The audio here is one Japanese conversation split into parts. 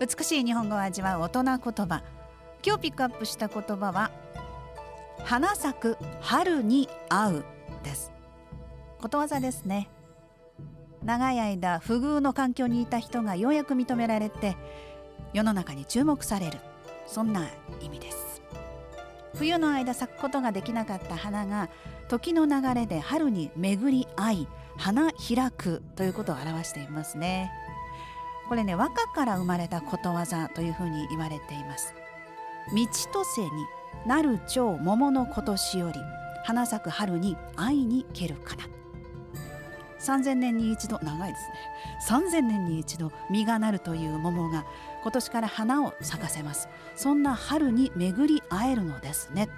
美しい日本語を味わう大人言葉。今日ピックアップした言葉は花咲く春に合うです。ことわざですね。長い間不遇の環境にいた人がようやく認められて世の中に注目される。そんな意味です。冬の間咲くことができなかった花が時の流れで春に巡り合い花開くということを表していますね。これね和歌から生まれたことわざというふうに言われています。道とせになる蝶桃の今年より花咲く春に愛に蹴るかな。3000年に一度長いですね。3000年に一度実がなるという桃が今年から花を咲かせます。そんな春に巡り会えるのですね。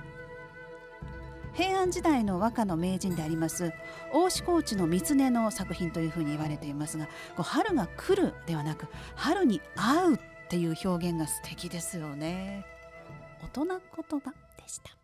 平安時代の和歌の名人であります大志高知の三根の作品というふうに言われていますがこう春が来るではなく春に会うっていう表現が素敵ですよね。大人言葉でした。